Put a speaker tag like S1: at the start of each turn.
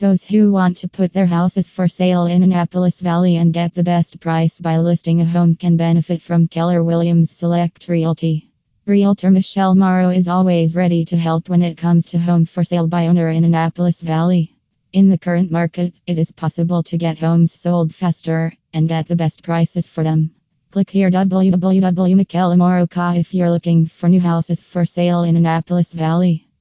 S1: Those who want to put their houses for sale in Annapolis Valley and get the best price by listing a home can benefit from Keller Williams Select Realty. Realtor Michelle Morrow is always ready to help when it comes to home for sale by owner in Annapolis Valley. In the current market, it is possible to get homes sold faster and get the best prices for them. Click here www.michellemorrow.ca if you're looking for new houses for sale in Annapolis Valley.